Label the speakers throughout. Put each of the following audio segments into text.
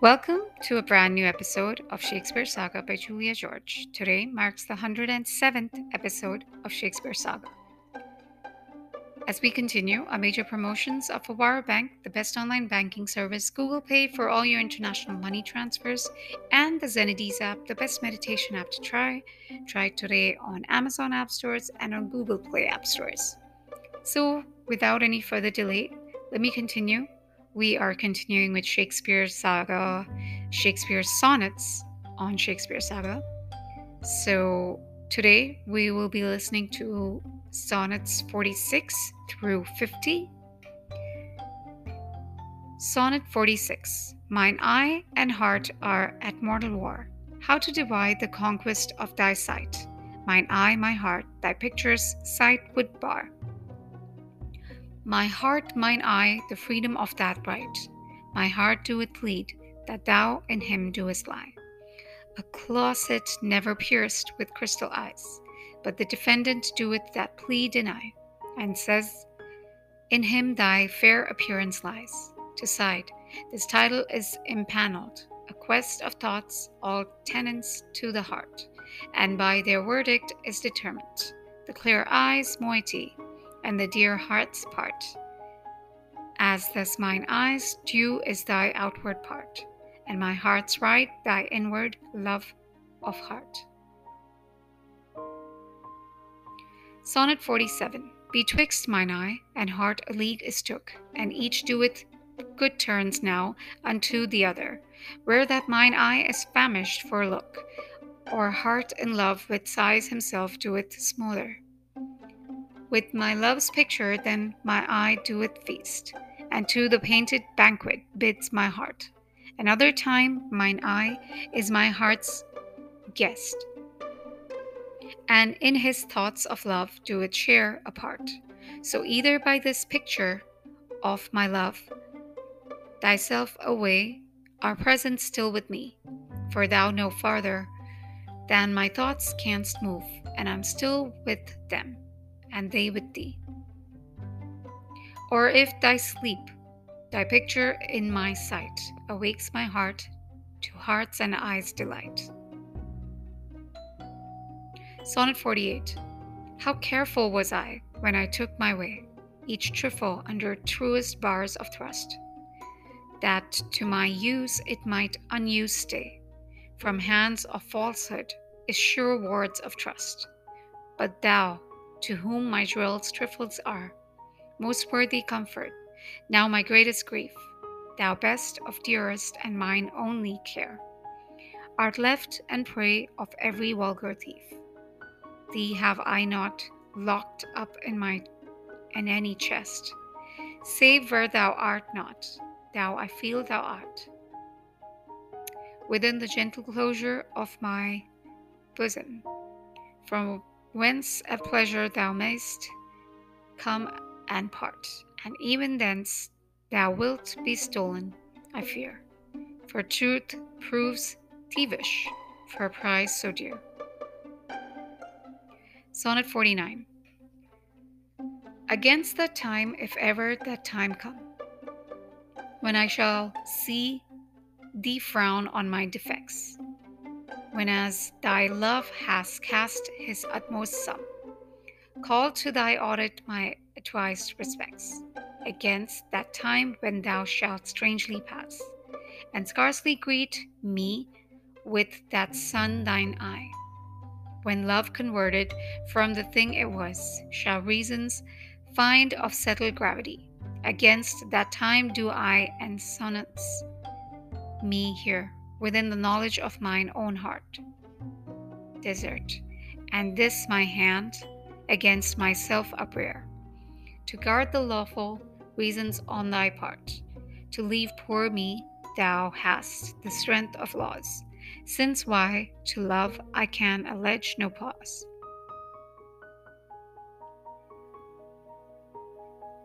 Speaker 1: Welcome to a brand new episode of Shakespeare Saga by Julia George. Today marks the 107th episode of Shakespeare Saga. As we continue our major promotions of Awara Bank, the best online banking service, Google Pay for all your international money transfers, and the Zenadiz app, the best meditation app to try. Try today on Amazon App Stores and on Google Play App Stores. So, without any further delay, let me continue we are continuing with Shakespeare's saga, Shakespeare's sonnets on Shakespeare's Saga. So today we will be listening to sonnets 46 through 50. Sonnet 46 Mine eye and heart are at mortal war. How to divide the conquest of thy sight? Mine eye, my heart, thy pictures sight would bar. My heart, mine eye, the freedom of that right. My heart doeth lead, that thou in him doest lie. A closet never pierced with crystal eyes, but the defendant doeth that plea deny, and says, In him thy fair appearance lies. To side, this title is impaneled, a quest of thoughts, all tenants to the heart, and by their verdict is determined. The clear eyes moiety, and the dear heart's part. As thus mine eyes, due is thy outward part, and my heart's right, thy inward love of heart. Sonnet 47 Betwixt mine eye and heart a league is took, and each doeth good turns now unto the other, where that mine eye is famished for look, or heart in love with sighs himself doeth smother. With my love's picture, then my eye doeth feast, and to the painted banquet bids my heart. Another time mine eye is my heart's guest, and in his thoughts of love do it share a part. So either by this picture of my love, thyself away, are present still with me, for thou no farther than my thoughts canst move, and I'm still with them and they with thee. Or if thy sleep, thy picture in my sight, awakes my heart to hearts and eyes' delight. Sonnet 48 How careful was I when I took my way, each trifle under truest bars of thrust, that to my use it might unused stay, from hands of falsehood is sure wards of trust. But thou, to whom my jewels trifles are, most worthy comfort, now my greatest grief, thou best of dearest and mine only care, art left and prey of every vulgar thief. Thee have I not locked up in my in any chest, save where thou art not, thou I feel thou art. Within the gentle closure of my bosom, from whence at pleasure thou mayst come and part, and even thence thou wilt be stolen, I fear. For truth proves thievish for a prize so dear. Sonnet 49 Against that time, if ever that time come, when I shall see thee frown on my defects, whenas thy love has cast his utmost sum. Call to thy audit my advised respects, against that time when thou shalt strangely pass, and scarcely greet me with that sun thine eye. When love converted from the thing it was, shall reasons find of settled gravity. Against that time do I and sonnets me here within the knowledge of mine own heart. Desert, and this my hand against myself uprear, to guard the lawful reasons on thy part, to leave poor me thou hast the strength of laws, since why to love I can allege no pause.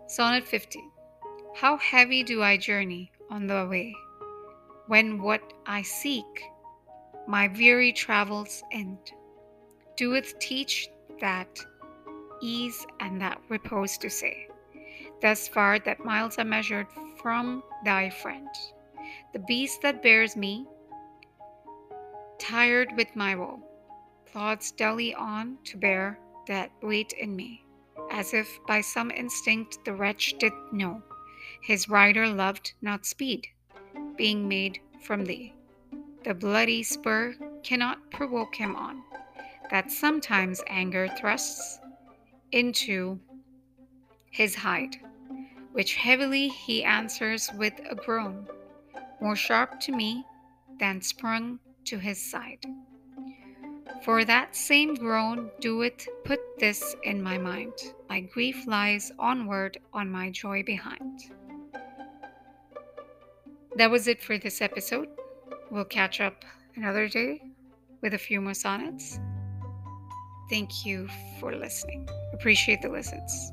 Speaker 1: Sonnet 50 How heavy do I journey on the way when what I seek, my weary travels end, doeth teach that ease and that repose to say. Thus far that miles are measured from thy friend. the beast that bears me, tired with my woe, plods dully on to bear that weight in me, as if by some instinct the wretch did know his rider loved not speed, being made from thee. The bloody spur cannot provoke him on, that sometimes anger thrusts into his hide, which heavily he answers with a groan, more sharp to me than sprung to his side. For that same groan doeth put this in my mind, my grief lies onward on my joy behind. That was it for this episode. We'll catch up another day with a few more sonnets. Thank you for listening. Appreciate the listens.